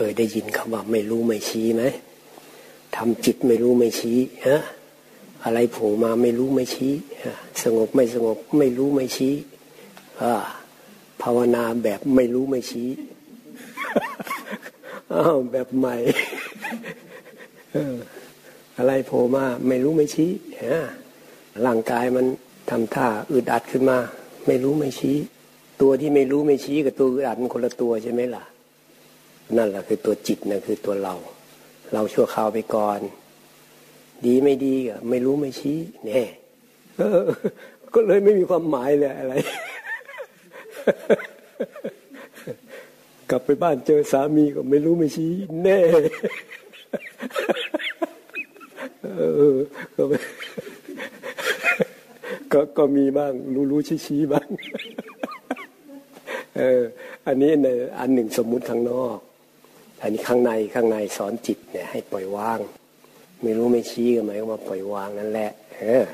เคยได้ยินคำว่าไม่รู้ไม่ชี้ไหมทำจิตไม่รู้ไม่ชี้ฮะอะไรโผล่มาไม่รู้ไม่ชี้สงบไม่สงบไม่รู้ไม่ชี้ภาวนาแบบไม่รู้ไม่ชี้อ้าวแบบใหม่อะไรโผล่มาไม่รู้ไม่ชี้ร่างกายมันทำท่าอึดอัดขึ้นมา ไม่รู้ไม่ชี้ ตัวที่ไม่รู้ไม่ชี้กับตัวอึดอัดมันคนละตัวใช่ไหมล่ะ นั่นแหละคือตัวจิตนะคือตัวเรา เราชั่วคราวไปก่อน ดีไม่ดีก็ไม่รู้ไม่ชี้แน่ก็เลยไม่มีความหมายเลยอะไร กลับไปบ้านเจอสามีก็ไม่รู้ไม่ชี้ แน่ก็ก็มีบ้าง รู้รู้ชี้ชี้บ้าง เออ อันนี้ในอันหนึ่งสมมุติข้างนอก อันนี้ข้างในข้างในสอนจิตเนี่ยให้ปล่อยวาง ไม่รู้ไม่ชี้ก็หมว่าปล่อยวางนั่นแหละเออ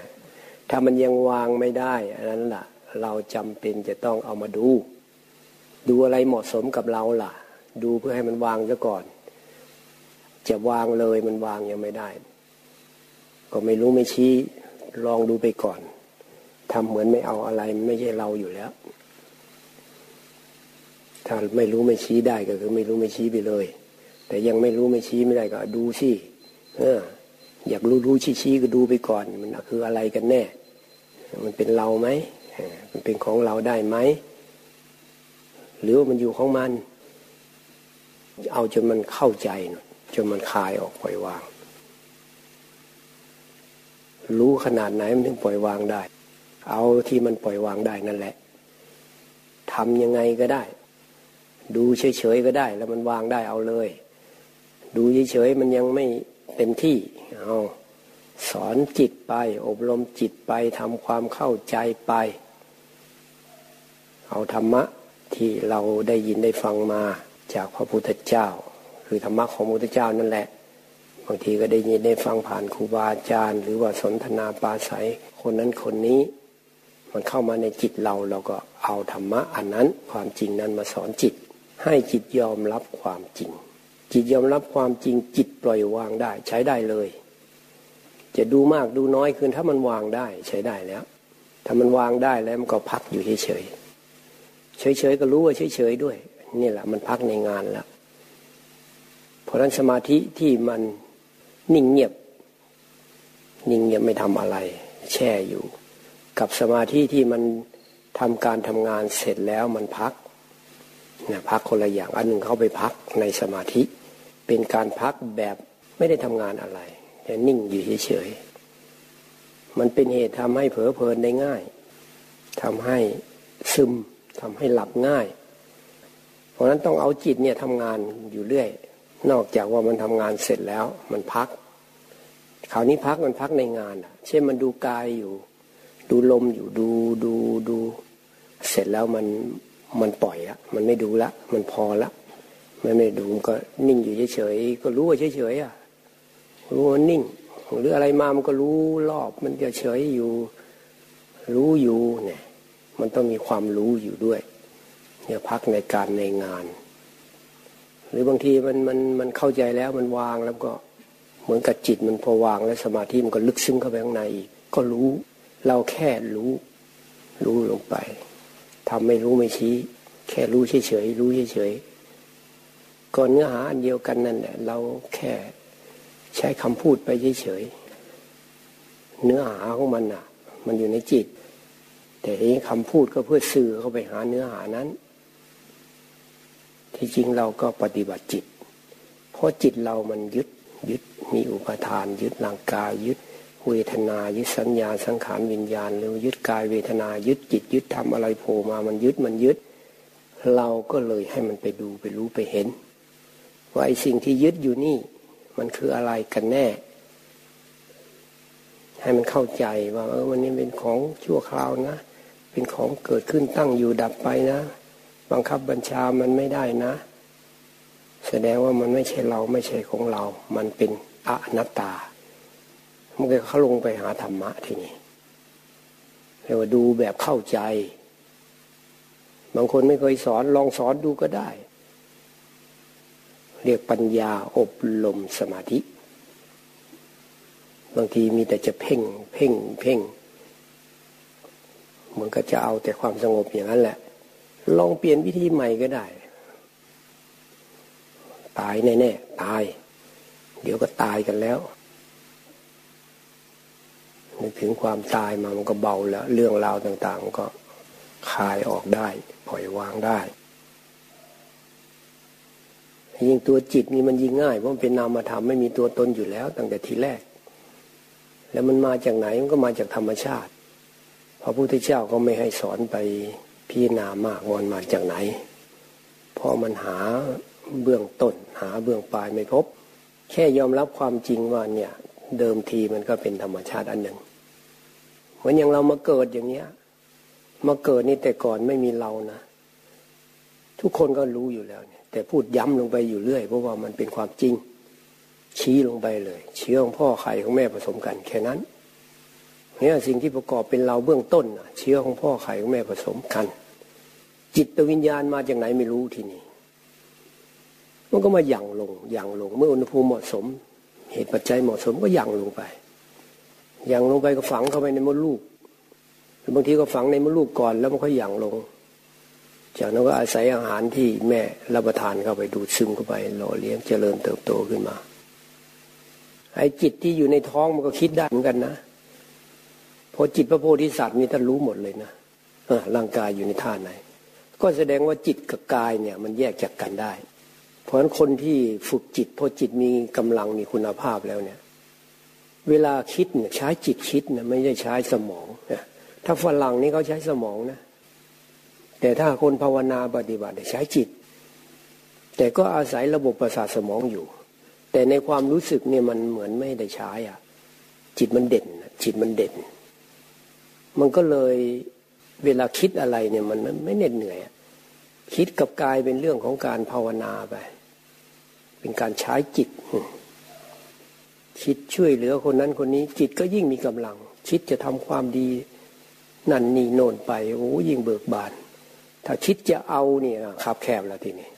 ถ้ามันยังวางไม่ได้อันนั้นล่ะ เราจำเป็นจะต้องเอามาดู ดูอะไรเหมาะสมกับเราล่ะ ดูเพื่อให้มันวางซะก่อน จะวางเลยมันวางยังไม่ได้ ก็ไม่รู้ไม่ชี้ลองดูไปก่อนทำเหมือนไม่เอาอะไรไม่ใช่เราอยู่แล้ว ถ้าไม่รู้ไม่ชี้ได้ก็คือไม่รู้ไม่ชี้ไปเลย แต่ยังไม่รู้ไม่ชี้ไม่ได้ก็ดูสิเอออยากรู้รู้ชี้ชี้ก็ดูไปก่อน มันคืออะไรกันแน่ มันเป็นเราไหมมันเป็นของเราได้ไหมหรือว่ามันอยู่ของมัน เอาจนมันเข้าใจจนมันคลายออกปล่อยวาง รู้ขนาดไหนมันถึงปล่อยวางได้ เอาที่มันปล่อยวางได้นั่นแหละทำยังไงก็ได้ ดูเฉยๆก็ได้ แล้วมันวางได้เอาเลย ดูเฉยๆมันยังไม่เต็มที่เอาสอนจิตไป อบรมจิตไปทำความเข้าใจไป เอาธรรมะที่เราได้ยินได้ฟังมาจากพระพุทธเจ้า คือธรรมะของพระพุทธเจ้านั่นแหละบางทีก็ได้ยินได้ฟังผ่านครูบาอาจารย์ หรือว่าสนทนาปาศัยคนนั้นคนนี้ มันเข้ามาในจิตเราเราก็เอาธรรมะอันนั้นความจริงนั้นมาสอนจิต ให้จิตยอมรับความจริง จิตยอมรับความจริง จิตปล่อยวางได้ ใช้ได้เลย จะดูมากดูน้อยคืนถ้ามันวางได้ ใช้ได้แล้ว ถ้ามันวางได้แล้วมันก็พักอยู่เฉยเฉยเฉยๆก็รู้ว่าเฉยๆด้วย นี่แหละมันพักในงานแล้วเพราะนั้นสมาธิที่มันนิ่งเงียบ นิ่งเงียบไม่ทำอะไร แช่อยู่ กับสมาธิที่มันทำการทำงานเสร็จแล้วมันพัก เนะพักคนละอย่างอันหนึ่งเข้าไปพักในสมาธิ เป็นการพักแบบไม่ได้ทำงานอะไรแต่นิ่งอยู่เฉยๆมันเป็นเหตุทำให้เผลอเพลินได้ง่ายทำให้ซึมทำให้หลับง่าย เพราะนั้นต้องเอาจิตเนี่ยทำงานอยู่เรื่อย นอกจากว่ามันทำงานเสร็จแล้วมันพักคราวนี้พักมันพักในงานเช่นมันดูกายอยู่ ดูลมอยู่ดูดูดู เสร็จแล้วมัน มันปล่อยอะมันไม่ดูละ มันพอละไม่ไม่ดูก็นิ่งอยู่เฉยๆก็รู้ว่าเฉยๆอะรู้ว่านิ่งหรืออะไรมามันก็รู้รอบ มันจะเฉยอยู่ รู้อยู่เนี่ย มันต้องมีความรู้อยู่ด้วยเนี่ยพักในการในงาน หรือบางทีมันมันมันเข้าใจแล้วมันวางแล้วก็เหมือนกับจิตมันพอวางแล้วสมาธิมันก็ลึกซึ้งเข้าไปข้างในอีกก็รู้ เราแค่รู้ รู้ลงไป ทำไม่รู้ไม่ชี้ แค่รู้เฉยๆรู้เฉยๆก็เนื้อหาอันเดียวกันนั่นแหละเราแค่ใช้คำพูดไปเฉยๆเนื้อหาของมันอะ มันอยู่ในจิต แต่ทีนี้คำพูดก็เพื่อสื่อเข้าไปหาเนื้อหานั้น ที่จริงเราก็ปฏิบัติจิต เพราะจิตเรามันยึดยึดมีอุปทาน ยึดร่างกายยึด เวทนายึดสัญญาสังขารวิญญาณหรือยึดกายเวทนายึดจิตยึดทำอะไรโผล่มามันยึดมันยึด เราก็เลยให้มันไปดูไปรู้ไปเห็น ว่าไอ้สิ่งที่ยึดอยู่นี่ มันคืออะไรกันแน่ ให้มันเข้าใจว่าเออมันนี่เป็นของชั่วคราวนะ เป็นของเกิดขึ้นตั้งอยู่ดับไปนะ บังคับบัญชามันไม่ได้นะ แสดงว่ามันไม่ใช่เราไม่ใช่ของเรา มันเป็นอนัตตา มันก็เขาลงไปหาธรรมะทีนี้เรียกว่าดูแบบเข้าใจ บางคนไม่เคยสอนลองสอนดูก็ได้ เรียกปัญญาอบรมสมาธิ บางทีมีแต่จะเพ่ง เพ่ง เพ่งมันก็จะเอาแต่ความสงบอย่างนั้นแหละ ลองเปลี่ยนวิธีใหม่ก็ได้ ตายแน่ๆตาย เดี๋ยวก็ตายกันแล้ว นึกถึงความตายมามันก็เบาแล้ว เรื่องราวต่างๆก็คลายออกได้ปล่อยวางได้ยิ่งตัวจิตนี่มันยิ่งง่ายเพราะมันเป็นนามธรรมไม่มีตัวตนอยู่แล้วตั้งแต่ทีแรก แล้วมันมาจากไหนมันก็มาจากธรรมชาติพระพุทธเจ้าก็ไม่ให้สอนไปพิจารณามากวันมาจากไหน เพราะมันหาเบื้องต้น หาเบื้องปลายไม่พบ แค่ยอมรับความจริงว่าเนี่ยเดิมทีมันก็เป็นธรรมชาติอันหนึ่ง มือนอย่างเรามาเกิดอย่างเนี้ย มาเกิดนี่แต่ก่อนไม่มีเรานะทุกคนก็รู้อยู่แล้วเนี่ย แต่พูดย้ำลงไปอยู่เรื่อย เพราะว่ามันเป็นความจริง ชี้ลงไปเลย เชื้อของพ่อไข่ของแม่ผสมกันแค่นั้นเนี่ยสิ่งที่ประกอบเป็นเราเบื้องต้นเชื้อของพ่อไข่ของแม่ผสมกัน จิตวิญญาณมาจากไหนไม่รู้ทีนี้มันก็มาหยั่งลงหยั่งลง เมื่ออุณหภูมิเหมาะสม เหตุปัจจัยเหมาะสมก็หยั่งลงไป หยั่งลงไปก็ฝังเข้าไปในมดลูกหรือบางทีก็ฝังในมดลูกก่อนแล้วมันก็หยั่งลง จากนั้นก็อาศัยอาหารที่แม่รับประทานเข้าไปดูดซึมเข้าไปหล่อเลี้ยงเจริญเติบโตขึ้นมาไอ้จิตที่อยู่ในท้องมันก็คิดได้เหมือนกันนะพอจิตพระโพธิสัตว์นี่ท่านรู้หมดเลยนะร่างกายอยู่ในท่าไหน ก็แสดงว่าจิตกับกายเนี่ยมันแยกจากกันได้ เพราะฉะนั้นคนที่ฝึกจิตพอจิตมีกำลังมีคุณภาพแล้วเนี่ย เวลาคิดเนี่ยใช้จิตคิดนะไม่ใช่ใช้สมองนะถ้าฝรั่งนี่เขาใช้สมองนะ แต่ถ้าคนภาวนาปฏิบัติใช้จิต แต่ก็อาศัยระบบประสาทสมองอยู่ แต่ในความรู้สึกเนี่ยมันเหมือนไม่ได้ใช้อะ จิตมันเด่นจิตมันเด่น มันก็เลยเวลาคิดอะไรเนี่ยมันไม่เหน็ดเหนื่อยคิดกับกายเป็นเรื่องของการภาวนาไป เป็นการใช้จิต คิดช่วยเหลือคนนั้นคนนี้ จิตก็ยิ่งมีกำลัง คิดจะทำความดีนั่นนี่โน่นไปโอ้ยิ่งเบิกบาน ถ้าคิดจะเอาเนี่ยขับแคบแล้วทีนี้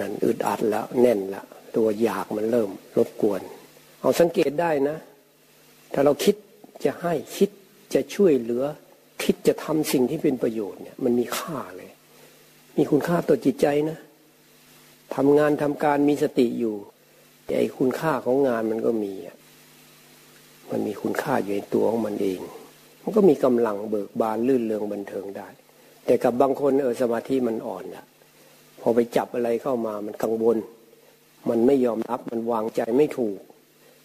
นั่นอึดอัดแล้วแน่นละตัวอยากมันเริ่มรบกวน เอาสังเกตได้นะ ถ้าเราคิดจะให้คิดจะช่วยเหลือ คิดจะทำสิ่งที่เป็นประโยชน์เนี่ยมันมีค่าเลย มีคุณค่าต่อจิตใจนะทำงานทำการมีสติอยู่ ไอ้คุณค่าของงานมันก็มีอะมันมีคุณค่าอยู่ในตัวของมันเอง มันก็มีกำลังเบิกบานลื่นเริงบันเทิงได้ แต่กับบางคนเออสมาธิมันอ่อนละพอไปจับอะไรเข้ามามันกังวล มันไม่ยอมรับมันวางใจไม่ถูก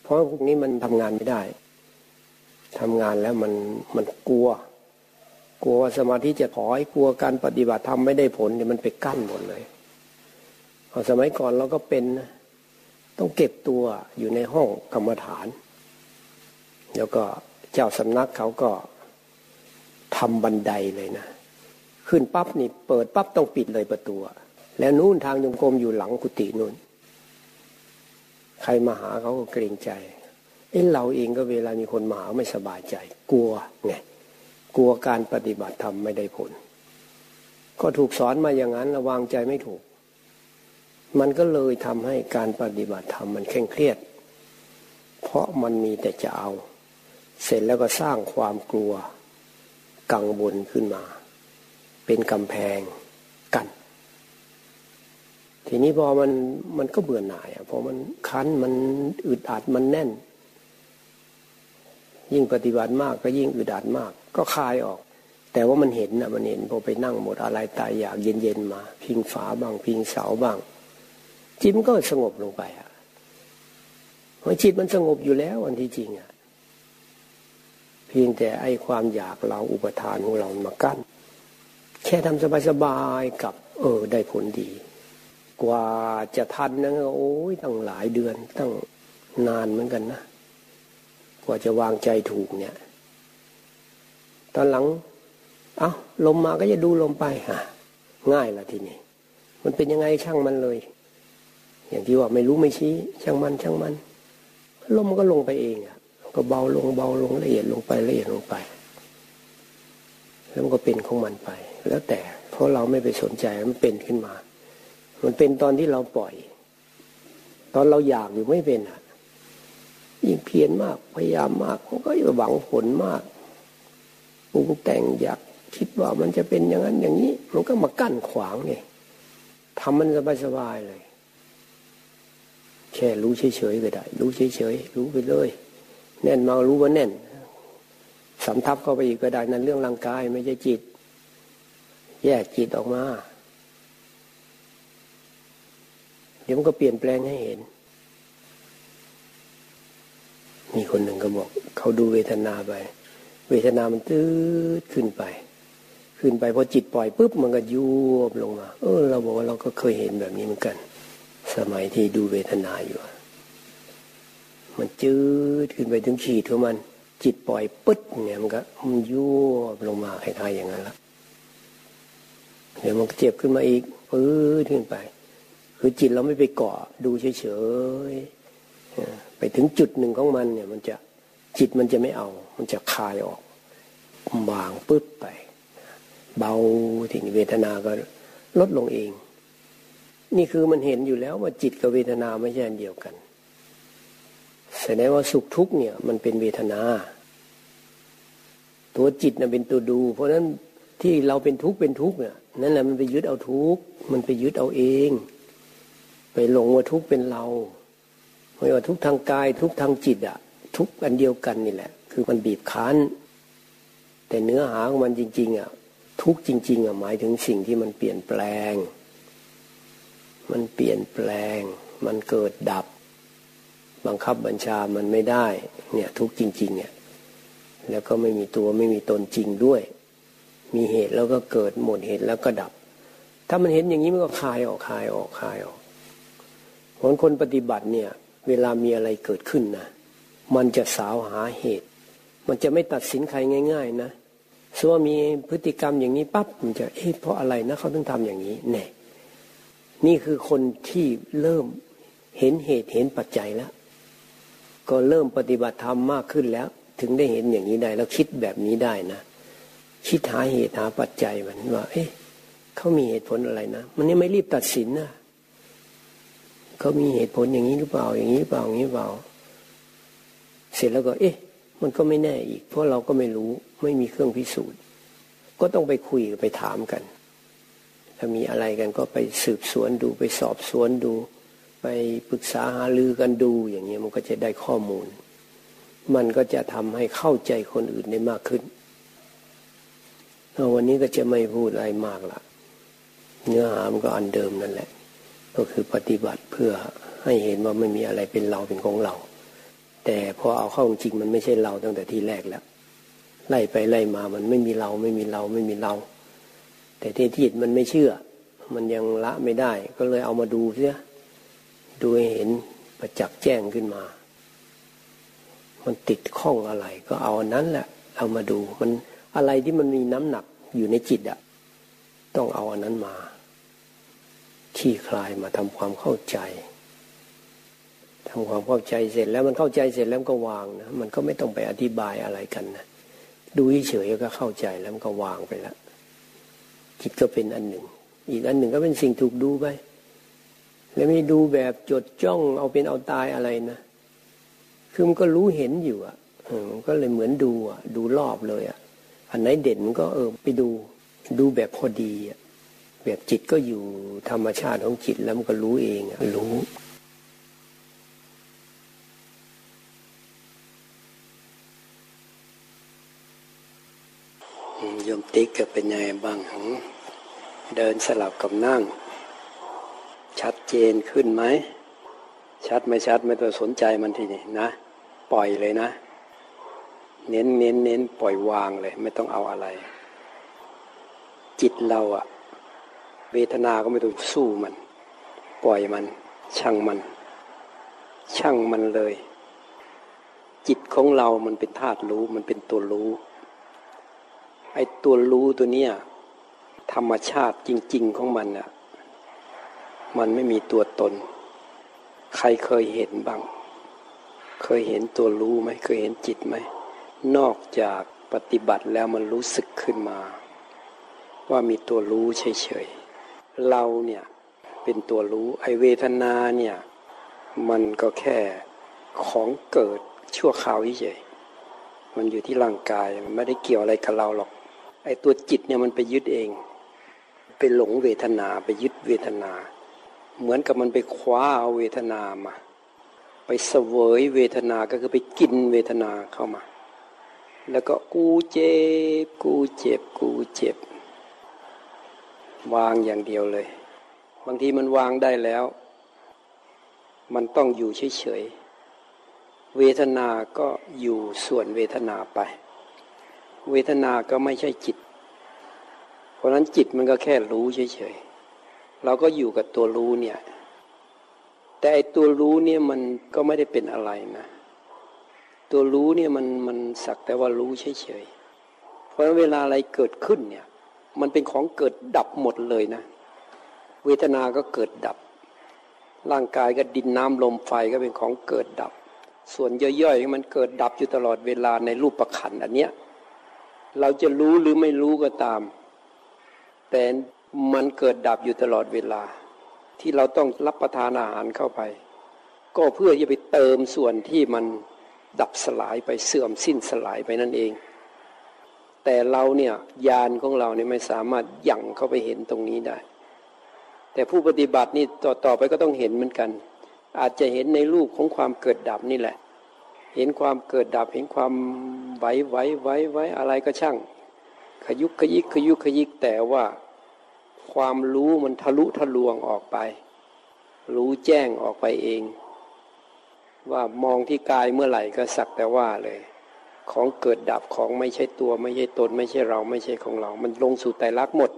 เพราะพวกนี้มันทำงานไม่ได้ทำงานแล้วมันมันกลัว กลัวสมาธิจะถอยกลัวการปฏิบัติทำไม่ได้ผลเนี่ยมันไปกั้นหมดเลยเอสมัยก่อนเราก็เป็นนะ ต้องเก็บตัวอยู่ในห้องกรรมฐาน แล้วก็เจ้าสำนักเขาก็ทำบันไดเลยนะ ขึ้นปั๊บนี่เปิดปั๊บต้องปิดเลยประตู แล้วนู่นทางยงกรมอยู่หลังกุฏินู่น ใครมาหาเขาก็เกรงใจเอ้เราเองก็เวลามีคนมาหาไม่สบายใจ กลัวไงกลัวการปฏิบัติธรรมไม่ได้ผล ก็ถูกสอนมาอย่างนั้นระวางใจไม่ถูก มันก็เลยทำให้การปฏิบัติธรรมมันเคร่งเครียด เพราะมันมีแต่จะเอา เสร็จแล้วก็สร้างความกลัวกังวลขึ้นมา เป็นกำแพงกัน ทีนี้พอมันมันก็เบื่อหน่ายอะพอมันคันมันอึดอัดมันแน่น ยิ่งปฏิบัติมากก็ยิ่งอึดอัดมาก ก็คลายออก แต่ว่ามันเห็นนะมันเห็นพอไปนั่งหมดอะไรตายอยากเย็นๆมา พิงฝาบ้างพิงเสาบ้าง จิตมันก็สงบลงไปอะเพราะจิตมันสงบอยู่แล้วอันที่จริงอะ เพียงแต่ไอ้ความอยากเราอุปทานของเรามากั้น แค่ทำสบายๆกับ เออ ได้ผลดี กว่าจะทันนะโอ้ยตั้งหลายเดือนตั้งนานเหมือนกันนะกว่าจะวางใจถูกเนี่ย ตอนหลัง เอา้าลมมาก็จะดูลมไปฮะง่ายละทีนี้มันเป็นยังไงช่างมันเลย อย่างที่ว่าไม่รู้ไม่ชี้ ช่างมันช่างมันลมมันก็ลงไปเองอะก็เบาลงเบาลงละเอียดลงไปละเอียดลงไป แล้วมันก็เป็นของมันไป แล้วแต่เพราะเราไม่ไปสนใจมันเป็นขึ้นมา มันเป็นตอนที่เราปล่อย ตอนเราอยากอยู่ไม่เป็นอะยิ่งเพียรมากพยายามมากมันก็จะหวังผลมากปรุงแต่งอยากคิดว่ามันจะเป็นอย่างนั้นอย่างนี้ มันก็มากั้นขวางไงทำมันสบายๆเลย แค่รู้เฉยๆก็ได้ รู้เฉยๆรู้ไปเลย แน่นมารู้ว่าแน่นสำทับเข้าไปอีกก็ได้นั่นเรื่องร่างกายไม่ใช่จิต แยกจิตออกมา เดี๋ยวมันก็เปลี่ยนแปลงให้เห็น มีคนหนึ่งก็บอก เขาดูเวทนาไป เวทนามันตื้ดขึ้นไป ขึ้นไปพอจิตปล่อยปุ๊บมันก็ยุบลงมา เออ เราบอกว่าเราก็เคยเห็นแบบนี้เหมือนกัน สมัยที่ดูเวทนาอยู่ มันจืดขึ้นไปถึงขีดของมัน จิตปล่อยปึ๊ดเนี่ยมันก็มันยั่วลงมาคล้ายๆอย่างนั้นละเดี๋ยวมันเจ็บขึ้นมาอีกปื้ดขึ้นไป คือจิตเราไม่ไปเกาะดูเฉยๆไปถึงจุดหนึ่งของมันเนี่ย มันจะจิตมันจะไม่เอา มันจะคลายออกบางปึ๊บไป เบาถึงเวทนาก็ลดลงเอง นี่คือมันเห็นอยู่แล้วว่าจิตกับเวทนาไม่ใช่อันเดียวกันแสดงว่าสุขทุกเนี่ยมันเป็นเวทนา ตัวจิตน่ะเป็นตัวดู เพราะฉะนั้นที่เราเป็นทุกข์เป็นทุกข์เนี่ยนั่นแหละมันไปยึดเอาทุกข์มันไปยึดเอาเอง ไปหลงว่าทุกข์เป็นเราไม่ว่าทุกข์ทางกายทุกข์ทางจิตอะทุกข์อันเดียวกันนี่แหละ คือมันบีบคั้น แต่เนื้อหาของมันจริง ๆอะทุกข์จริง ๆอะหมายถึงสิ่งที่มันเปลี่ยนแปลง มันเปลี่ยนแปลง มันเกิดดับ บังคับบัญชามันไม่ได้ เนี่ยทุกจริง ๆ เนี่ย แล้วก็ไม่มีตัวไม่มีตนจริงด้วย มีเหตุแล้วก็เกิดหมดเหตุแล้วก็ดับ ถ้ามันเห็นอย่างนี้มันก็คลายออกคลายออกคลายออกผลคนปฏิบัติเนี่ย เวลามีอะไรเกิดขึ้นนะมันจะสาวหาเหตุ มันจะไม่ตัดสินใครง่าย ๆ นะส่วนมีพฤติกรรมอย่างนี้ปั๊บมันจะเอ๊ะเพราะอะไรนะเขาต้องทำอย่างนี้แน่ นี่คือคนที่เริ่มเห็นเหตุเห็นปัจจัยแล้ว ก็เริ่มปฏิบัติธรรมมากขึ้นแล้ว ถึงได้เห็นอย่างนี้ได้แล้วคิดแบบนี้ได้นะคิดหาเหตุหาปัจจัยมันว่า เอ๊ะเขามีเหตุผลอะไรนะมันนี่ไม่รีบตัดสินนะเขามีเหตุผลอย่างนี้หรือเปล่า อย่างนี้หรือเปล่าอย่างนี้เปล่า เสร็จแล้วก็ เอ๊ะ มันก็ไม่แน่อีก เพราะเราก็ไม่รู้ไม่มีเครื่องพิสูจน์ ก็ต้องไปคุยไปถามกัน ถ้ามีอะไรกันก็ไปสืบสวนดูไปสอบสวนดู ไปปรึกษาหารือกันดูอย่างนี้ยมันก็จะได้ข้อมูล มันก็จะทำให้เข้าใจคนอื่นได้มากขึ้นวันนี้ก็จะไม่พูดอะไรมากละเนื้อหามันก็อันเดิมนั่นแหละ ก็คือปฏิบัติเพื่อให้เห็นว่าไม่มีอะไรเป็นเราเป็นของเรา แต่พอเอาเข้าจริงมันไม่ใช่เราตั้งแต่ที่แรกแล้ว ไล่ไปไล่มามันไม่มีเราไม่มีเราไม่มีเรา แต่ที่จิตมันไม่เชื่อ มันยังละไม่ได้ ก็เลยเอามาดูเสียดูเห็นประจักษ์แจ้งขึ้นมา มันติดข้องอะไร ก็เอาอันนั้นแหละ เอามาดู มันอะไรที่มันมีน้ำหนักอยู่ในจิตอะต้องเอาอันนั้นมาขี้คลายมาทำความเข้าใจทำความเข้าใจเสร็จแล้วมันเข้าใจเสร็จแล้วก็วางนะมันก็ไม่ต้องไปอธิบายอะไรกันนะดูเฉยๆก็เข้าใจแล้วมันก็วางไปแล้ว จิตก็เป็นอันหนึ่ง อีกอันหนึ่งก็เป็นสิ่งถูกดูไป แล้วไม่ดูแบบจดจ้องเอาเป็นเอาตายอะไรนะคือมันก็รู้เห็นอยู่อะมันก็เลยเหมือนดูอะ ดูรอบเลยอะ อันไหนเด่นมันก็เออไปดู ดูแบบพอดีอะแบบจิตก็อยู่ธรรมชาติของจิตแล้วมันก็รู้เองอะรู้ ยมติ๊กก็เป็นยังไงบ้าง เดินสลับกับนั่ง ชัดเจนขึ้นไหม ชัดไม่ชัดไม่ต้องสนใจมันทีนี้นะ ปล่อยเลยนะ เน้นเน้นเน้นปล่อยวางเลย ไม่ต้องเอาอะไร จิตเราอะเวทนาก็ไม่ต้องสู้มัน ปล่อยมัน ช่างมัน ช่างมันเลย จิตของเรามันเป็นธาตุรู้มันเป็นตัวรู้ ไอ้ตัวรู้ตัวเนี้ยธรรมชาติจริง ๆ ของมันอะมันไม่มีตัวตน ใครเคยเห็นบ้าง เคยเห็นตัวรู้ไหมเคยเห็นจิตไหม นอกจากปฏิบัติแล้วมันรู้สึกขึ้นมา ว่ามีตัวรู้เฉยๆ เราเนี่ยเป็นตัวรู้ไอเวทนาเนี่ยมันก็แค่ของเกิดชั่วคราวเฉยมันอยู่ที่ร่างกายมันไม่ได้เกี่ยวอะไรกับเราหรอก ไอ้ตัวจิตเนี่ยมันไปยึดเอง ไปหลงเวทนาไปยึดเวทนา เหมือนกับมันไปคว้าเอาเวทนามา ไปเสวยเวทนาก็คือไปกินเวทนาเข้ามา แล้วก็กูเจ็บ กูเจ็บ กูเจ็บ วางอย่างเดียวเลย บางทีมันวางได้แล้ว มันต้องอยู่เฉยๆเวทนาก็อยู่ส่วนเวทนาไป เวทนาก็ไม่ใช่จิต เพราะนั้นจิตมันก็แค่รู้เฉยๆ เราก็อยู่กับตัวรู้เนี่ย แต่ไอตัวรู้เนี่ยมันก็ไม่ได้เป็นอะไรนะ ตัวรู้เนี่ยมันมันสักแต่ว่ารู้เฉยๆ เพราะเวลาอะไรเกิดขึ้นเนี่ย มันเป็นของเกิดดับหมดเลยนะ เวทนาก็เกิดดับ ร่างกายก็ดินน้ำลมไฟก็เป็นของเกิดดับส่วนย่อยๆ มันเกิดดับอยู่ตลอดเวลาในรูปประขันอันเนี้ย เราจะรู้หรือไม่รู้ก็ตาม แต่มันเกิดดับอยู่ตลอดเวลา ที่เราต้องรับประทานอาหารเข้าไป ก็เพื่อจะไปเติมส่วนที่มันดับสลายไปเสื่อมสิ้นสลายไปนั่นเอง แต่เราเนี่ยยานของเราเนี่ยไม่สามารถยั่งเข้าไปเห็นตรงนี้ได้ แต่ผู้ปฏิบัตินี่ต่อต่อไปก็ต้องเห็นเหมือนกัน อาจจะเห็นในรูปของความเกิดดับนี่แหละ เห็นความเกิดดับเห็นความไหวไหวไหวไหวอะไรก็ช่าง ขยุกขยิกขยุกขยิกแต่ว่า ความรู้มันทะลุทะลวงออกไป รู้แจ้งออกไปเอง ว่ามองที่กายเมื่อไหร่ก็สักแต่ว่าเลย ของเกิดดับของไม่ใช่ตัวไม่ใช่ตน ไม่ใช่เราไม่ใช่ของเรา มันลงสู่ไตรลักษณ์หมด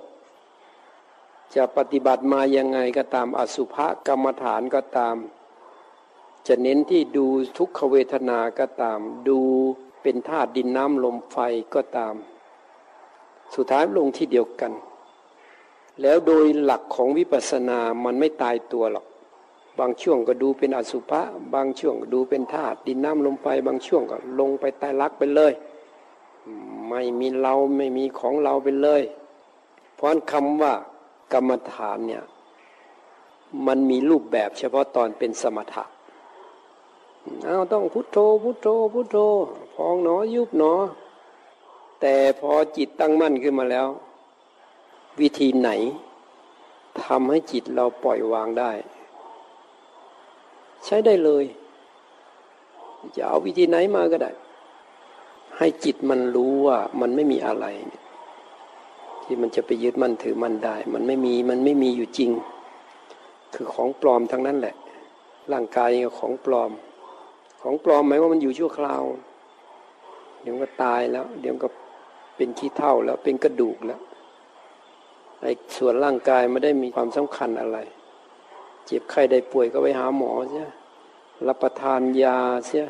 จะปฏิบัติมายังไงก็ตามอสุภกรรมฐานก็ตาม จะเน้นที่ดูทุกขเวทนาก็ตาม ดูเป็นธาตุดินน้ำลมไฟก็ตาม สุดท้ายลงที่เดียวกัน แล้วโดยหลักของวิปัสสนามันไม่ตายตัวหรอก บางช่วงก็ดูเป็นอสุภะบางช่วงก็ดูเป็นธาตุดินน้ำลมไฟบางช่วงก็ลงไปใต้ลักไปเลย ไม่มีเราไม่มีของเราไปเลย เพราะคำว่ากรรมฐานเนี่ยมันมีรูปแบบเฉพาะตอนเป็นสมถะ เอาต้องพุทโธพุทโธพุทโธพองหนอยุบหนอ แต่พอจิตตั้งมั่นขึ้นมาแล้ว วิธีไหนทำให้จิตเราปล่อยวางได้ ใช้ได้เลย จะเอาวิธีไหนมาก็ได้ ให้จิตมันรู้ว่ามันไม่มีอะไร ที่มันจะไปยึดมั่นถือมันได้ มันไม่มีมันไม่มีอยู่จริง คือของปลอมทั้งนั้นแหละ ร่างกายของปลอม ของปลอมหมายว่ามันอยู่ชั่วคราว เดี๋ยวก็ตายแล้ว เดี๋ยวก็เป็นขี้เท่าแล้ว เป็นกระดูกแล้วไอ้ส่วนร่างกายไม่ได้มีความสำคัญอะไร เจ็บไข้ได้ป่วยก็ไปหาหมอเสียรับประทานยาเสีย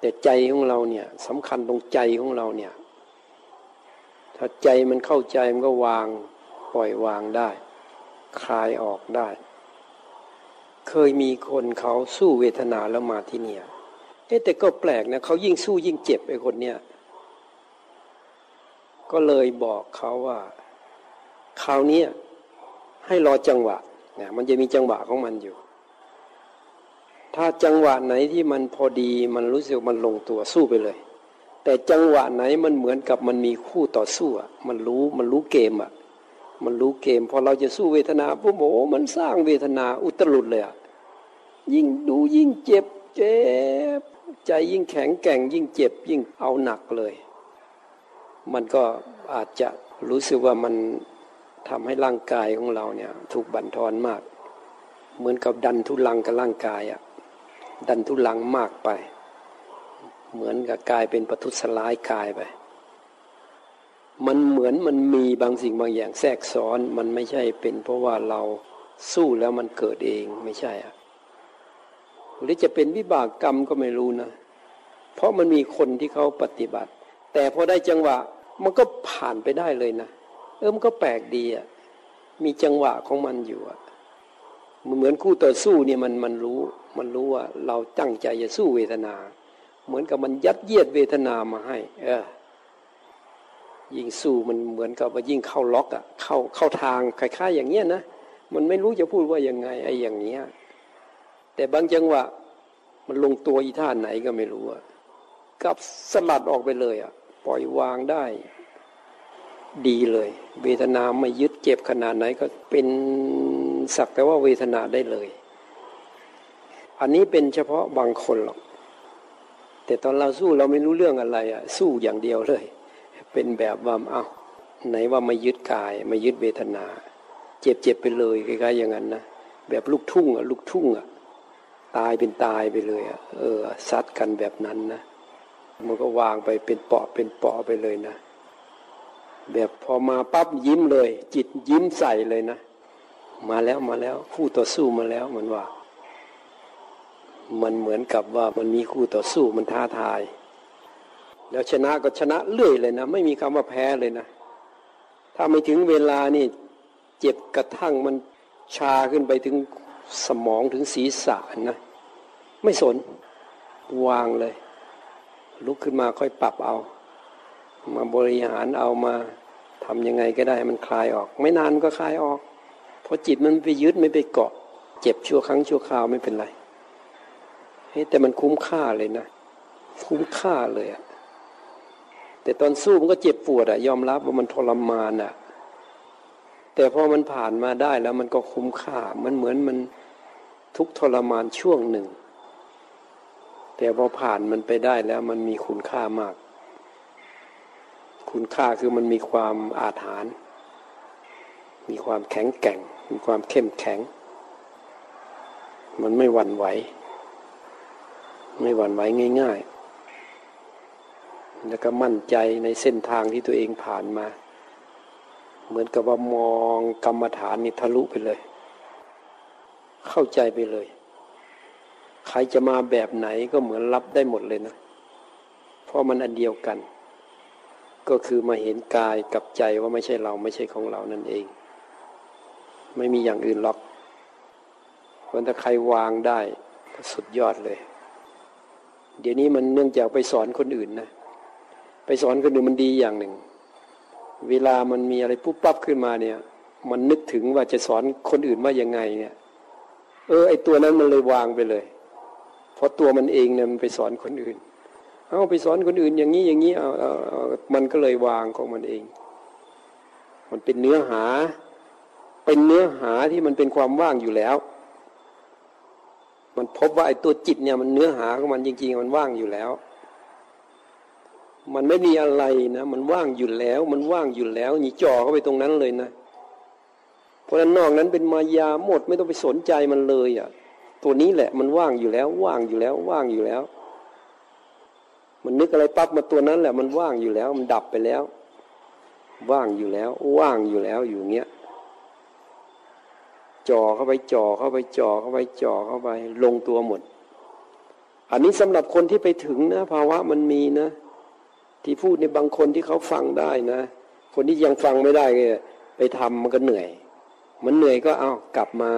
แต่ใจของเราเนี่ยสำคัญตรงใจของเราเนี่ย ถ้าใจมันเข้าใจมันก็วาง ปล่อยวางได้ คลายออกได้ เคยมีคนเขาสู้เวทนาแล้วมาที่เนี่ยเอ๊แต่ก็แปลกนะเขายิ่งสู้ยิ่งเจ็บไอ้คนเนี้ยก็เลยบอกเขาว่าคราวนี้ให้รอจังหวะเนี่ยมันจะมีจังหวะของมันอยู่ ถ้าจังหวะไหนที่มันพอดีมันรู้สึกมันลงตัวสู้ไปเลย แต่จังหวะไหนมันเหมือนกับมันมีคู่ต่อสู้อะมันรู้มันรู้เกมอะ มันรู้เกม พอเราจะสู้เวทนาปุ๊บโอ้มันสร้างเวทนาอุตรุดเลยอะยิ่งดูยิ่งเจ็บเจ็บ ใจยิ่งแข็งแกร่งยิ่งเจ็บยิ่งเอาหนักเลย มันก็อาจจะรู้สึกว่ามันทำให้ร่างกายของเราเนี่ยถูกบั่นทอนมาก เหมือนกับดันทุลังกับร่างกายอะ่ะดันทุลังมากไป เหมือนกับกายเป็นปทุสลายกายไป มันเหมือนมันมีบางสิ่งบางอย่างแทรกซ้อน มันไม่ใช่เป็นเพราะว่าเราสู้แล้วมันเกิดเองไม่ใช่อะหรือจะเป็นวิบากกรรมก็ไม่รู้นะ เพราะมันมีคนที่เขาปฏิบัติ แต่พอได้จังหวะมันก็ผ่านไปได้เลยนะ เออมันก็แปลกดีอะมีจังหวะของมันอยู่อะเหมือนคู่ต่อสู้เนี่ยมันมันรู้ มันรู้ว่าเราตั้งใจจะสู้เวทนา เหมือนกับมันยัดเยียดเวทนามาให้ เออ ยิ่งสู้มันเหมือนกับว่ายิ่งเข้าล็อกอะเข้าเข้าทางคล้ายๆอย่างเงี้ยนะมันไม่รู้จะพูดว่ายังไงไอ้อย่างเงี้ยแต่บางจังหวะมันลงตัวอีท่าไหนก็ไม่รู้อะกับสลัดออกไปเลยอะปล่อยวางได้ ดีเลยเวทนาไม่ยึดเจ็บขนาดไหนก็เป็นสักแต่ว่าเวทนาได้เลย อันนี้เป็นเฉพาะบางคนหรอกแต่ตอนเราสู้เราไม่รู้เรื่องอะไรอะสู้อย่างเดียวเลย เป็นแบบว่าเอาไหนว่าม่ยึดกายม่ยึดเวทนา เจ็บเจ็บไปเลยคล้ายๆอย่างนั้นนะแบบลูกทุ่งอะลูกทุ่งอะตายเป็นตายไปเลยอะเออซัดกันแบบนั้นนะมันก็วางไปเป็นเปาะเป็นเปาะไปเลยนะ แบบพอมาปั๊บยิ้มเลย จิตยิ้มใส่เลยนะ มาแล้วมาแล้ว คู่ต่อสู้มาแล้วมันว่า มันเหมือนกับว่ามันมีคู่ต่อสู้มันท้าทาย แล้วชนะก็ชนะเรื่อยเลยนะ ไม่มีคำว่าแพ้เลยนะ ถ้าไม่ถึงเวลานี่เจ็บกระทั่งมันชาขึ้นไปถึงสมองถึงศีรษะนะ ไม่สนวางเลย ลุกขึ้นมาค่อยปรับเอา มาบริหารเอามาทำยังไงก็ได้ให้มันคลายออก ไม่นานก็คลายออก เพราะจิตมันไปยึดไม่ไปเกาะ เจ็บชั่วครั้งชั่วคราวไม่เป็นไรเฮ้แต่มันคุ้มค่าเลยนะ คุ้มค่าเลยอะ แต่ตอนสู้มันก็เจ็บปวดอะยอมรับว่ามันทรมานอะแต่พอมันผ่านมาได้แล้วมันก็คุ้มค่ามันเหมือนมันทุกทรมานช่วงหนึ่ง แต่พอผ่านมันไปได้แล้วมันมีคุณค่ามาก คุณค่าคือมันมีความอาถรรพ์มีความแข็งแกร่ง มีความเข้มแข็ง มันไม่หวั่นไหว ไม่หวั่นไหวง่าย ๆ แล้วก็มั่นใจในเส้นทางที่ตัวเองผ่านมา เหมือนกับว่ามองกรรมฐานนี่ทะลุไปเลย เข้าใจไปเลย ใครจะมาแบบไหนก็เหมือนรับได้หมดเลยนะ เพราะมันอันเดียวกัน ก็คือมาเห็นกายกับใจว่าไม่ใช่เราไม่ใช่ของเรานั่นเอง ไม่มีอย่างอื่นหรอกวันถ้าใครวางได้สุดยอดเลย เดี๋ยวนี้มันเนื่องจากไปสอนคนอื่นนะ ไปสอนคนอื่นมันดีอย่างหนึ่ง เวลามันมีอะไรปุ๊บปั๊บขึ้นมาเนี่ย มันนึกถึงว่าจะสอนคนอื่นว่ายังไงเนี่ย เออ ไอตัวนั้นมันเลยวางไปเลย เพราะตัวมันเองเนี่ยมันไปสอนคนอื่น เอาไปสอนคนอื่นอย่างนี้อย่างนี้เอาเอาเอามันก็เลยวางของมันเอง มันเป็นเนื้อหา เป็นเนื้อหาที่มันเป็นความว่างอยู่แล้ว มันพบว่าไอ้ตัวจิตเนี่ยมันเนื้อหาของมันจริง ๆ มันว่างอยู่แล้ว มันไม่มีอะไรนะมันว่างอยู่แล้ว มันว่างอยู่แล้วนี่จ่อเข้าไปตรงนั้นเลยนะ เพราะนั้นนอกนั้นเป็นมายาหมดไม่ต้องไปสนใจมันเลยอะ ตัวนี้แหละมันว่างอยู่แล้ว ว่างอยู่แล้ว ว่างอยู่แล้ว มันนึกอะไรปั๊บมาตัวนั้นแหละ มันว่างอยู่แล้ว มันดับไปแล้ว ว่างอยู่แล้ว ว่างอยู่แล้วอยู่เงี้ยจ่อเข้าไปจ่อเข้าไปจ่อเข้าไปจ่อเข้าไป ลงตัวหมด อันนี้สำหรับคนที่ไปถึงนะภาวะมันมีนะ ที่พูดในบางคนที่เขาฟังได้นะ คนที่ยังฟังไม่ได้ไปทำมันก็เหนื่อย มันเหนื่อยก็เอากลับมา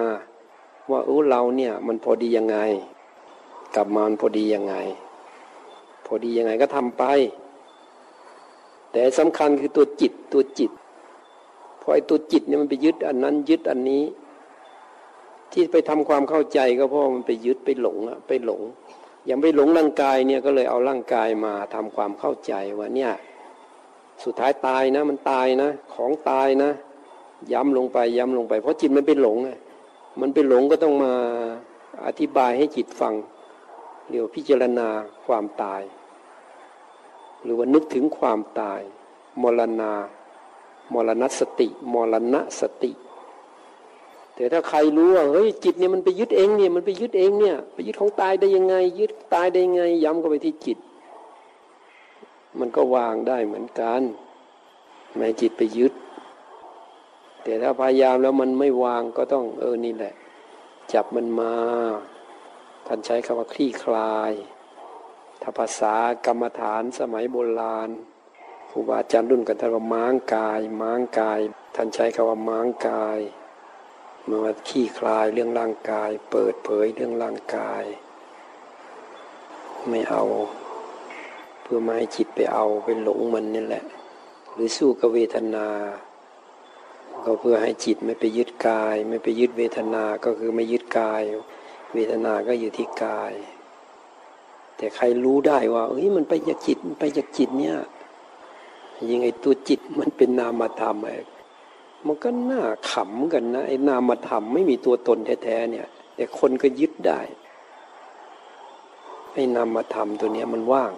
ว่าโอ้เราเนี่ย มันพอดียังไง กลับมามันพอดียังไง พอดียังไงก็ทำไป แต่สำคัญคือตัวจิตตัวจิตพราะไอ้ตัวจิตเนี่ยมันไปยึดอันนั้นยึดอันนี้ ที่ไปทำความเข้าใจก็เพราะมันไปยึดไปหลงอะไปหลง ยังไปหลงร่างกายเนี่ยก็เลยเอาร่างกายมาทำความเข้าใจว่าเนี่ย สุดท้ายตายนะ มันตายนะ ของตายนะ ย้ำลงไปย้ำลงไป เพราะจิตมันเป็นหลงไงมันเป็นหลงก็ต้องมาอธิบายให้จิตฟังเรียกพิจารณาความตาย หรือว่านึกถึงความตาย มรณามรณสติ มรณสติ แต่ถ้าใครรู้ว่าเฮ้ยจิตเนี่ยมันไปยึดเองเนี่ยมันไปยึดเองเนี่ยไปยึดของตายได้ยังไง ยึดตายได้ยังไง ย้ำเข้าไปที่จิต มันก็วางได้เหมือนกันไม่จิตไปยึด แต่ถ้าพยายามแล้วมันไม่วางก็ต้องเออนี่แหละ จับมันมาท่านใช้คำว่าคลี่คลาย ถ้าภาษากรรมฐานสมัยโบราณครูบาอาจารย์รุ่นกันท่านว่าม้างกาย ม้างกาย ท่านใช้คำว่าม้างกาย มาขี้คลายเรื่องร่างกาย เปิดเผยเรื่องร่างกาย ไม่เอา เพื่อไม่ให้จิตไปเอาไปหลงมันนี่แหละ หรือสู้กับเวทนา ก็เพื่อให้จิตไม่ไปยึดกาย ไม่ไปยึดเวทนาก็คือไม่ยึดกาย เวทนาก็อยู่ที่กาย แต่ใครรู้ได้ว่าเอ้ยมันไปจากจิตมันไปจากจิตเนี่ยยังไงตัวจิตมันเป็นนามธรรมไอ้ มันก็น่าขำกันนะไอ้นามธรรมไม่มีตัวตนแท้ๆเนี่ย แต่คนก็ยึดได้ไอ้นามธรรมตัวเนี้ยมันว่าง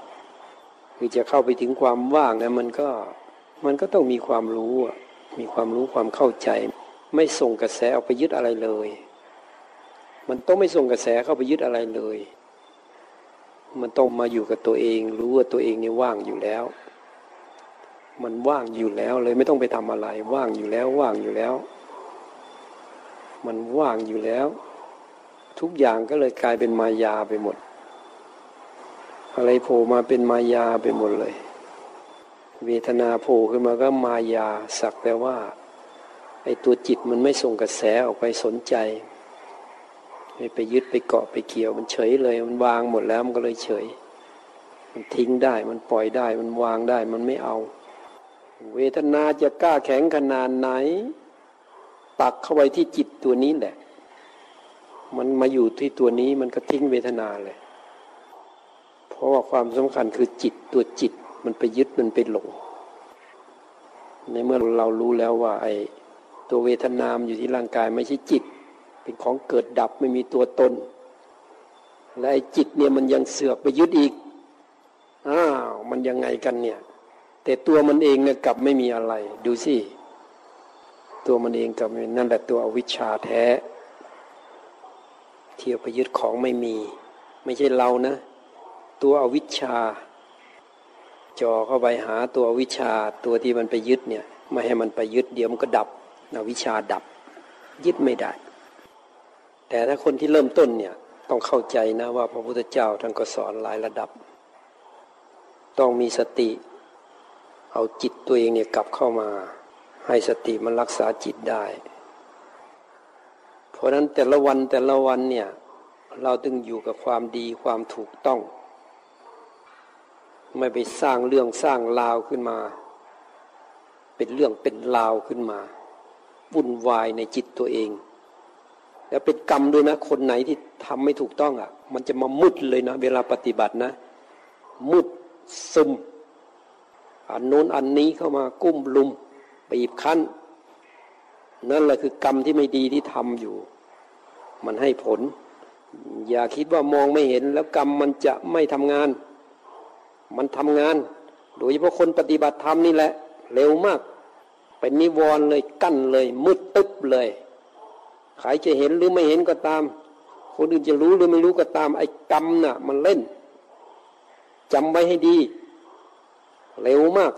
คือจะเข้าไปถึงความว่างนะมันก็มันก็ต้องมีความรู้มีความรู้ความเข้าใจ ไม่ส่งกระแสออกไปยึดอะไรเลย มันต้องไม่ส่งกระแสเข้าไปยึดอะไรเลย มันต้องมาอยู่กับตัวเอง รู้ว่าตัวเองเนี่ยว่างอยู่แล้ว มันว่างอยู่แล้วเลยไม่ต้องไปทำอะไร ว่างอยู่แล้วว่างอยู่แล้ว มันว่างอยู่แล้ว ทุกอย่างก็เลยกลายเป็นมายาไปหมด อะไรโผล่มาเป็นมายาไปหมดเลย เวทนาโผล่ขึ้นมาก็มายาสักแต่ว่าไอ้ตัวจิตมันไม่ส่งกระแสออกไปสนใจไม่ไปยึดไปเกาะไปเกี่ยวมันเฉยเลย มันวางหมดแล้วมันก็เลยเฉย มันทิ้งได้มันปล่อยได้มันวางได้มันไม่เอา เวทนาจะกล้าแข็งขนาดไหน ปักเข้าไปที่จิตตัวนี้แหละ มันมาอยู่ที่ตัวนี้มันก็ทิ้งเวทนาเลย เพราะว่าความสำคัญคือจิตตัวจิต มันไปยึดมันไปหลง ในเมื่อเรารู้แล้วว่า ไอ้ตัวเวทนามอยู่ที่ร่างกายไม่ใช่จิต เป็นของเกิดดับไม่มีตัวตน และไอ้จิตเนี่ยมันยังเสือกไปยึดอีกอ้าวมันยังไงกันเนี่ย แต่ตัวมันเองเนี่ยกลับไม่มีอะไร ดูสิตัวมันเองกลับนั่นแหละตัวอวิชชาแท้ เที่ยวไปยึดของไม่มี ไม่ใช่เรานะ ตัวอวิชชาจ่อเข้าไปหาตัววิชาตัวที่มันไปยึดเนี่ยไม่ให้มันไปยึดเดี๋ยวมันก็ดับนะวิชาดับ ยึดไม่ได้ แต่ถ้าคนที่เริ่มต้นเนี่ยต้องเข้าใจนะว่าพระพุทธเจ้าท่านก็สอนหลายระดับ ต้องมีสติ เอาจิตตัวเองเนี่ยกลับเข้ามา ให้สติมันรักษาจิตได้ เพราะนั้นแต่ละวันแต่ละวันเนี่ยเราตึงอยู่กับความดีความถูกต้อง ไม่ไปสร้างเรื่องสร้างราวขึ้นมา เป็นเรื่องเป็นราวขึ้นมาวุ่นวายในจิตตัวเอง แล้วเป็นกรรมด้วยนะ คนไหนที่ทำไม่ถูกต้องอะ มันจะมามุดเลยนะ เวลาปฏิบัตินะ มุดซึม อันโน้นอันนี้เข้ามากุ้มลุมบีบคั้น นั่นแหละคือกรรมที่ไม่ดีที่ทำอยู่ มันให้ผล อย่าคิดว่ามองไม่เห็นแล้วกรรมมันจะไม่ทำงาน มันทำงาน โดยเฉพาะคนปฏิบัติธรรมนี่แหละ เร็วมาก เป็นนิวรณ์เลยกั้นเลย มืดตึ๊บเลยใครจะเห็นหรือไม่เห็นก็ตาม คนอื่นจะรู้หรือไม่รู้ก็ตาม ไอ้กรรมน่ะ มันเล่นจำไว้ให้ดี เร็วมาก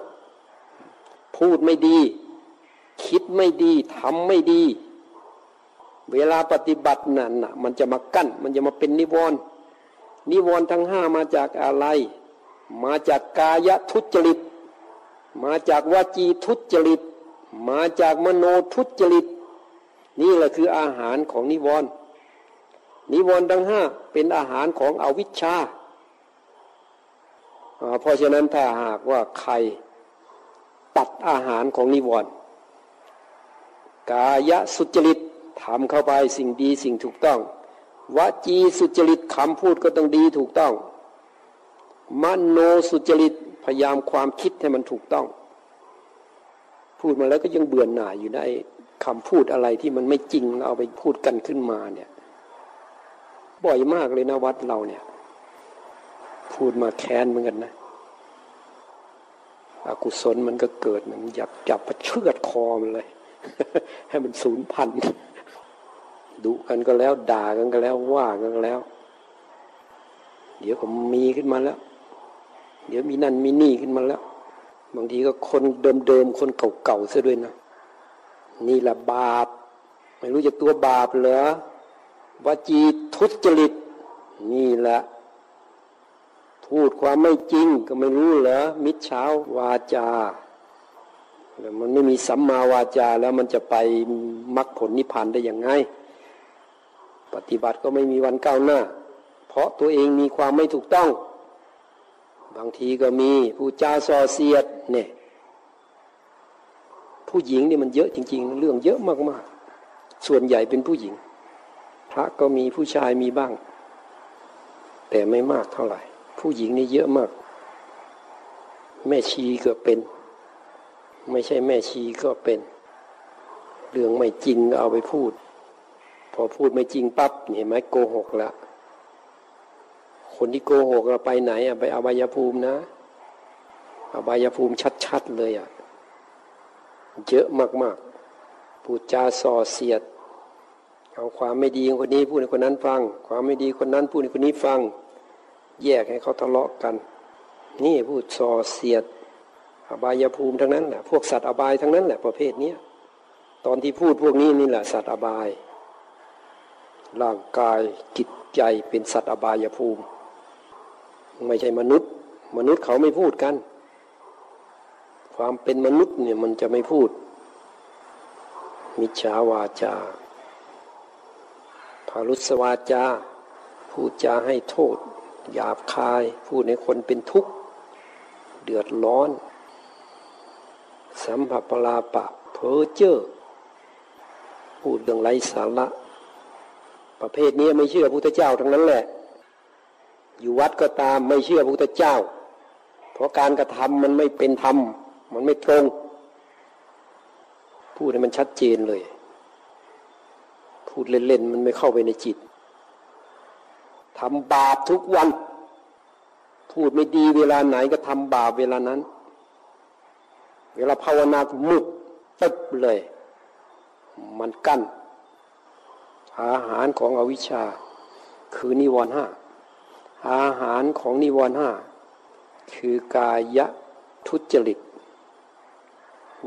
พูดไม่ดี คิดไม่ดีทำไม่ดี เวลาปฏิบัตินั่นนะมันจะมากั้น มันจะมาเป็นนิวรณ์นิวรณ์ทั้งห้ามาจากอะไร มาจากกายทุจริต มาจากวจีทุจริต มาจากมโนทุจริต นี่แหละคืออาหารของนิวรณ์นิวรณ์ทั้งห้าเป็นอาหารของอวิชชา เพราะฉะนั้นถ้าหากว่าใครตัดอาหารของนิวรณ์กายสุจริตทำเข้าไปสิ่งดีสิ่งถูกต้องวจีสุจริตคำพูดก็ต้องดีถูกต้องมโนสุจริตพยายามความคิดให้มันถูกต้อง พูดมาแล้วก็ยังเบื่อหน่ายอยู่ได้คำพูดอะไรที่มันไม่จริงเอาไปพูดกันขึ้นมาเนี่ย บ่อยมากเลยนะวัดเราเนี่ย พูดมาแค้นเหมือนกันนะอกุศลมันก็เกิดมันอยากจับประเชือดคอมันเลย ให้มันสูญพันธุ์ดุกันก็แล้วด่ากันก็แล้วว่ากันก็แล้ว เดี๋ยวก็มีขึ้นมาแล้ว เดี๋ยวมีนั่นมีนี่ขึ้นมาแล้ว บางทีก็คนเดิมๆคนเก่าๆซะด้วยนะนี่แหละบาป ไม่รู้จะตัวบาปเหรอวจีทุจริต นี่แหละ พูดความไม่จริงก็ไม่รู้เหรอมิจฉาวาจาแล้วมันไม่มีสัมมาวาจาแล้วมันจะไปมรรคผลนิพพานได้ยังไง ปฏิบัติก็ไม่มีวันก้าวหน้า เพราะตัวเองมีความไม่ถูกต้อง บางทีก็มีผู้จาซอเสียดเนี่ยผู้หญิงนี่มันเยอะจริง ๆ เรื่องเยอะมากๆ ส่วนใหญ่เป็นผู้หญิง พระก็มีผู้ชายมีบ้าง แต่ไม่มากเท่าไหร่ ผู้หญิงนี่เยอะมาก แม่ชีก็เป็น ไม่ใช่แม่ชีก็เป็น เรื่องไม่จริงเอาไปพูด พอพูดไม่จริงปั๊บเห็นไหมโกหกล้วคนที่โกหกเราไปไหนอะไปอบายภูมินะอบายภูมิชัดๆเลยอะเยอะมากๆพูดจาส่อเสียด เอาความไม่ดีคนนี้พูดให้คนนั้นฟัง ความไม่ดีคนนั้นพูดให้คนนี้ฟัง แยกให้เขาทะเลาะกัน นี่พูดส่อเสียด อบายภูมิทั้งนั้นแหละพวกสัตว์อบายทั้งนั้นแหละประเภทนี้ตอนที่พูดพวกนี้นี่แหละสัตว์อบาย ร่างกายจิตใจเป็นสัตว์อบายภูมิ ไม่ใช่มนุษย์ มนุษย์เขาไม่พูดกัน ความเป็นมนุษย์เนี่ยมันจะไม่พูด มิจฉาวาจาพารุสวาจาพูดจาให้โทษ หยาบคาย พูดในคนเป็นทุกข์ เดือดร้อน สัมผัสปลาปะเพ้อเจ้อพูดเรื่องไร้สาระ ประเภทนี้ไม่เชื่อพระพุทธเจ้าทั้งนั้นแหละ อยู่วัดก็ตามไม่เชื่อพระพุทธเจ้า เพราะการกระทำมันไม่เป็นธรรม มันไม่ตรง พูดให้มันชัดเจนเลย พูดเล่นๆมันไม่เข้าไปในจิต ทำบาปทุกวัน พูดไม่ดีเวลาไหนก็ทำบาปเวลานั้น เวลาภาวนาก็มุดตึ๊บเลย มันกั้น อาหารของอวิชชา คือนิวรณ์ห้าอาหารของนิวรณ์ห้าคือกายทุจริต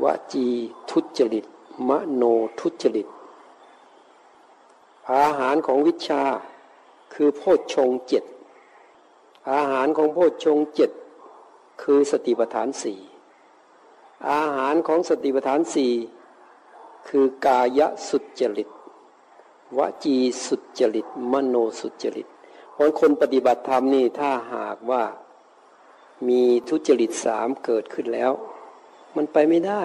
วจีทุจริต มโนทุจริต อาหารของวิชา คือโพชฌงเจ็ดอาหารของโพชฌงเจ็ดคือสติปัฏฐานสี่อาหารของสติปัฏฐานสี่คือกายสุจริตวจีสุจริต มโนสุจริตเพราะคนปฏิบัติธรรมนี่ถ้าหากว่ามีทุจริตสามเกิดขึ้นแล้ว มันไปไม่ได้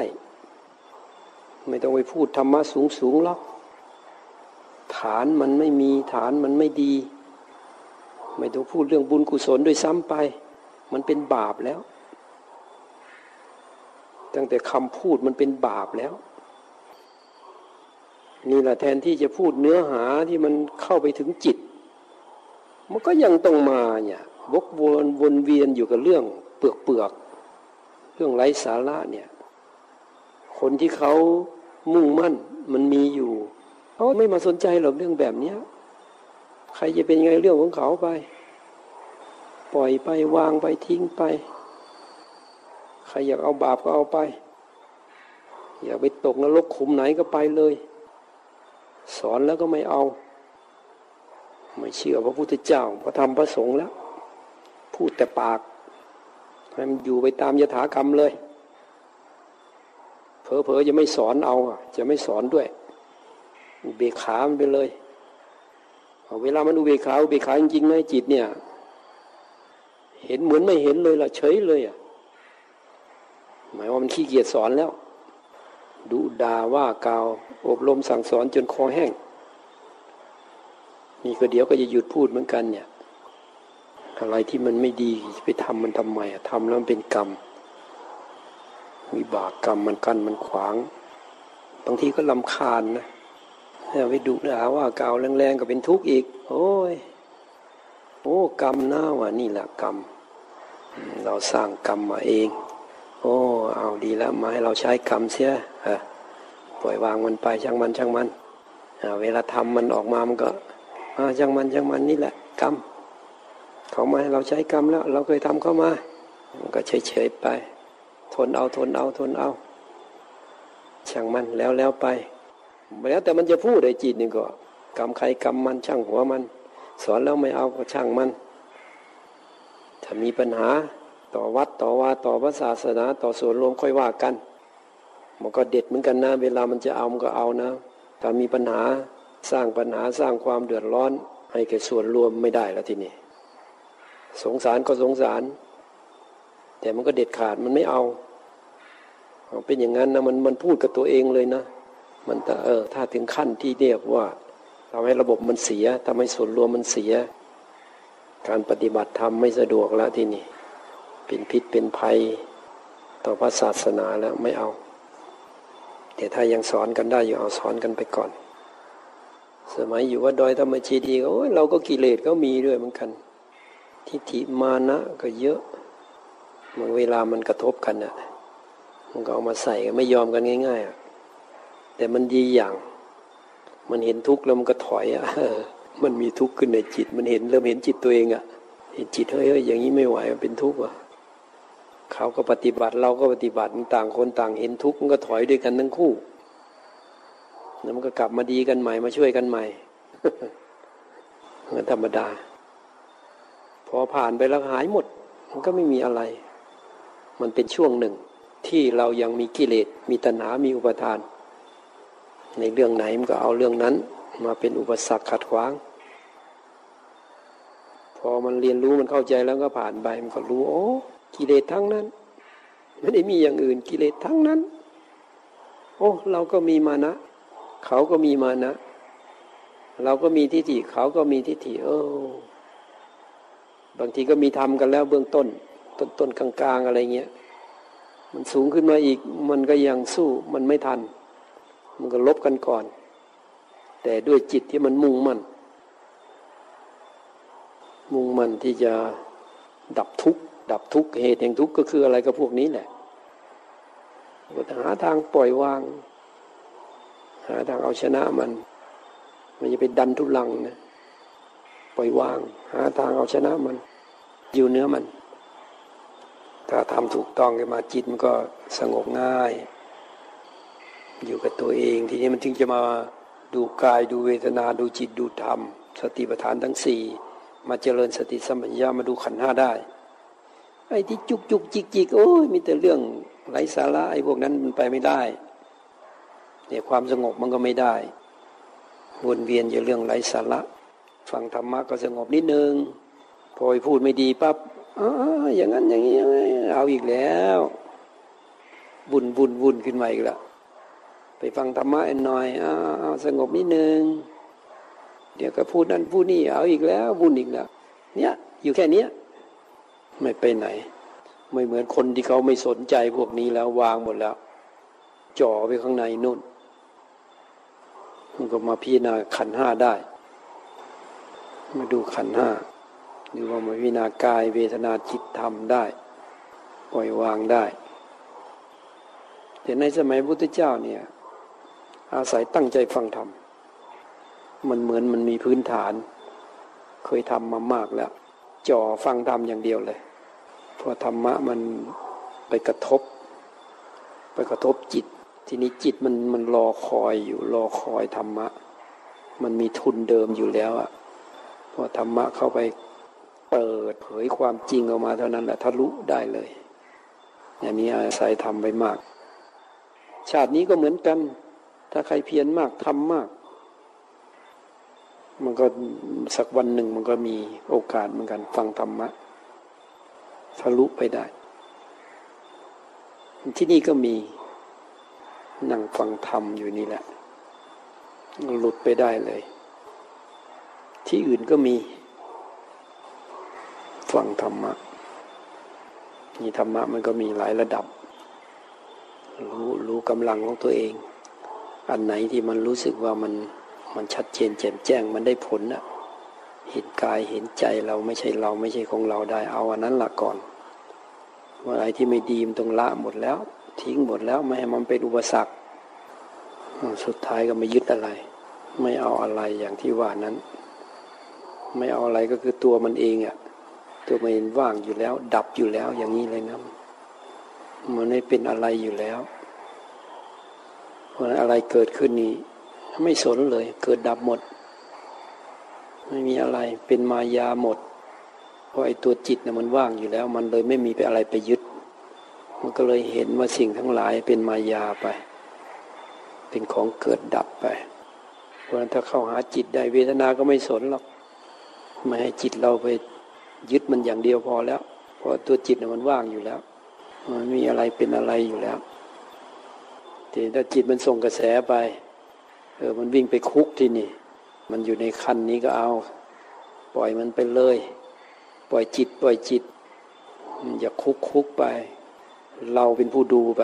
ไม่ต้องไปพูดธรรมะสูงสูงหรอกฐานมันไม่มีฐานมันไม่ดี ไม่ต้องพูดเรื่องบุญกุศลด้วยซ้ำไป มันเป็นบาปแล้ว ตั้งแต่คำพูดมันเป็นบาปแล้ว นี่แหละแทนที่จะพูดเนื้อหาที่มันเข้าไปถึงจิต มันก็ยังต้องมาเนี่ย วกวนวนเวียนอยู่กับเรื่องเปลือกเปลือกเรื่องไร้สาระเนี่ย คนที่เขามุ่งมั่นมันมีอยู่เขาไม่มาสนใจหรอกเรื่องแบบเนี้ย ใครจะเป็นยังไงเรื่องของเขาไป ปล่อยไปวางไปทิ้งไป ใครอยากเอาบาปก็เอาไป อยากไปตกนรกขุมไหนก็ไปเลย สอนแล้วก็ไม่เอา ไม่เชื่อพระพุทธเจ้าพระธรรมพระสงฆ์แล้ว พูดแต่ปากให้มันอยู่ไปตามยถากรรมเลยเผลอๆจะไม่สอนเอาจะไม่สอนด้วย เบกขามันไปเลย เวลามันอุเบกขาอุเบกขาจริงๆนะจิตเนี่ย เห็นเหมือนไม่เห็นเลยล่ะเฉยเลยอะหมายว่ามันขี้เกียจสอนแล้วดูด่าว่ากาวอบรมสั่งสอนจนคอแห้งนี่ก็เดี๋ยวก็จะหยุดพูดเหมือนกันเนี่ย อะไรที่มันไม่ดีไปทำมันทำไมทำแล้วมันเป็นกรรมวิบากกรรมมันกั้นมันขวาง บางทีก็ลำคาญนะ ไปดุด่าว่าเก่าแรงๆก็เป็นทุกข์อีก โอ้ยโอ้กรรมหน้าว่ะนี่แหละกรรม เราสร้างกรรมมาเอง โอ้เอาดีแล้วมาให้เราใช้กรรมเสียปล่อยวางมันไปช่างมันช่างมันเวลาทำมันออกมามันก็ช่างมันช่างมันนี่แหละกรรมเขามาให้เราใช้กรรมแล้ว เราเคยทำเข้ามามันก็เฉยๆไป ทนเอาทนเอาทนเอาช่างมันแล้วแล้วไป แล้วแต่มันจะพูดไอ้จิตนี่ก็กรรมใครกรรมมันช่างหัวมัน สอนแล้วไม่เอาก็ช่างมัน ถ้ามีปัญหาต่อวัดต่อว่าต่อพระศาสนา ต่อส่วนรวมค่อยว่ากัน มันก็เด็ดเหมือนกันนะ เวลามันจะเอามันก็เอานะ ถ้ามีปัญหาสร้างปัญหาสร้างความเดือดร้อน ให้แก่ส่วนรวมไม่ได้แล้วทีนี้สงสารก็สงสาร แต่มันก็เด็ดขาดมันไม่เอาเป็นอย่างนั้นนะมันมันพูดกับตัวเองเลยนะ มันเออถ้าถึงขั้นที่เรียกว่าทำให้ระบบมันเสียทำให้ส่วนรวมมันเสีย การปฏิบัติธรรมไม่สะดวกแล้วที่นี่เป็นพิษเป็นภัยต่อพระศาสนาแล้วไม่เอาแต่ถ้ายังสอนกันได้อยู่เอาสอนกันไปก่อน สมัยอยู่ว่าดอยธรรมชีดีก็เราก็กิเลสก็มีด้วยเหมือนกัน ทิฏฐิมานะก็เยอะบางเวลามันกระทบกันน่ะมันก็เอามาใส่ไม่ยอมกันง่ายๆอะ แต่มันดีอย่าง มันเห็นทุกข์แล้วมันก็ถอยอะมันมีทุกข์ขึ้นในจิต มันเห็นเริ่มเห็นจิตตัวเองอะ เห็นจิตเฮ้ยอย่างนี้ไม่ไหวมันเป็นทุกข์ว่ะเขาก็ปฏิบัติเราก็ปฏิบัติต่างคนต่างเห็นทุกข์มันก็ถอยด้วยกันทั้งคู่แล้วมันก็กลับมาดีกันใหม่มาช่วยกันใหม่มันธรรมดา พอผ่านไปแล้วหายหมด มันก็ไม่มีอะไร มันเป็นช่วงหนึ่งที่เรายังมีกิเลสมีตัณหา มีอุปทาน ในเรื่องไหนมันก็เอาเรื่องนั้น มาเป็นอุปสรรคขัดขวาง พอมันเรียนรู้มันเข้าใจแล้วก็ผ่านไปมันก็รู้โอ้กิเลสทั้งนั้นไม่ได้มีอย่างอื่นกิเลสทั้งนั้น โอ้เราก็มีมานะ เขาก็มีมานะ เราก็มีทิฏฐิเขาก็มีทิฏฐิเออบางทีก็มีทำกันแล้วเบื้องต้น ต้นต้นกลางๆอะไรเงี้ย มันสูงขึ้นมาอีก มันก็ยังสู้มันไม่ทัน มันก็ลบกันก่อน แต่ด้วยจิตที่มันมุ่งมั่น มุ่งมั่นที่จะดับทุกข์ดับทุกข์เหตุแห่งทุกข์ก็คืออะไรก็พวกนี้แหละหาทางปล่อยวาง หาทางเอาชนะมัน มันจะไปดันทุลังนะปล่อยวาง หาทางเอาชนะมัน อยู่เนื้อมัน ถ้าทำถูกต้องขึ้นมาจิตมันก็สงบง่าย อยู่กับตัวเอง ทีนี้มันถึงจะมาดูกายดูเวทนาดูจิตดูธรรม สติปัฏฐานทั้งสี่มาเจริญสติสัมปชัญญะมาดูขันห้าได้ไอ้ที่จุกจุกจิกจิกโอ้ยมีแต่เรื่องไร้สาระไอ้พวกนั้นมันไปไม่ได้เนี่ยความสงบมันก็ไม่ได้วนเวียนอยู่เรื่องไร้สาระฟังธรรมะก็สงบนิดนึงพอพูดไม่ดีปั๊บอ๋ออย่างนั้นอย่างนี้เอาอีกแล้วบุญบุญบุญขึ้นมาอีกละ ไปฟังธรรมะหน่อยอ้าสงบนิดนึง เดี๋ยวก็พูดนั่นพูดนี่เอาอีกแล้วบุญอีกแล้ว เนี่ยอยู่แค่เนี้ยไม่ไปไหน ไม่เหมือนคนที่เขาไม่สนใจพวกนี้แล้ววางหมดแล้ว จ่อไปข้างในนู่นมันก็มาพิจารณาขันห้าได้ มาดูขันห้าหรือว่ามาพิจารณากายเวทนาจิตธรรมได้ ปล่อยวางได้ แต่ในสมัยพุทธเจ้าเนี่ย อาศัยตั้งใจฟังธรรมมันเหมือนมันมีพื้นฐาน เคยทำมามากแล้วจ่อฟังธรรมอย่างเดียวเลยพอธรรมะมันไปกระทบ ไปกระทบจิต ทีนี้จิตมันมันรอคอยอยู่รอคอยธรรมะ มันมีทุนเดิมอยู่แล้วอะพอธรรมะเข้าไปเปิดเผยความจริงออกมาเท่านั้นแหละทะลุได้เลยอย่างนี้อาศัยทำไปมาก ชาตินี้ก็เหมือนกัน ถ้าใครเพียรมากทำมาก มันก็สักวันหนึ่งมันก็มีโอกาสเหมือนกันฟังธรรมะทะลุไปได้ ที่นี่ก็มีนั่งฟังธรรมอยู่นี่แหละ หลุดไปได้เลย ที่อื่นก็มี ฟังธรรมะนี่ธรรมะมันก็มีหลายระดับ รู้รู้กำลังของตัวเอง อันไหนที่มันรู้สึกว่ามันมันชัดเจนแจ่มแจ้งมันได้ผลอะเห็นกายเห็นใจเราไม่ใช่เราไม่ใช่ของเราได้เอาอันนั้นละก่อนว่าอะไรที่ไม่ดีมันต้องละหมดแล้ว ทิ้งหมดแล้วไม่ให้มันเป็นอุปสรรคสุดท้ายก็ไม่ยึดอะไร ไม่เอาอะไรอย่างที่ว่านั้น ไม่เอาอะไรก็คือตัวมันเองอะ่ะตัวมันเองว่างอยู่แล้ว ดับอยู่แล้วอย่างนี้เลยนะมันไม่เป็นอะไรอยู่แล้ว เพราะอะไรเกิดขึ้นนี้ ไม่สนเลย เกิดดับหมด ไม่มีอะไรเป็นมายาหมด เพราะไอ้ตัวจิตเนี่ยมันว่างอยู่แล้ว มันเลยไม่มีไปอะไรไปยึด มันก็เลยเห็นว่าสิ่งทั้งหลายเป็นมายาไป เป็นของเกิดดับไป เพราะฉะนั้นถ้าเข้าหาจิตได้เวทนาก็ไม่สนหรอกไม่ให้จิตเราไปยึดมันอย่างเดียวพอแล้ว เพราะตัวจิตเนี่ยมันว่างอยู่แล้วมันมีอะไรเป็นอะไรอยู่แล้ว ทีถ้าจิตมันส่งกระแสไป เออมันวิ่งไปคุกที่นี่ มันอยู่ในคันนี้ก็เอา ปล่อยมันไปเลย ปล่อยจิต ปล่อยจิตอย่าคุกคุกไป เราเป็นผู้ดูไป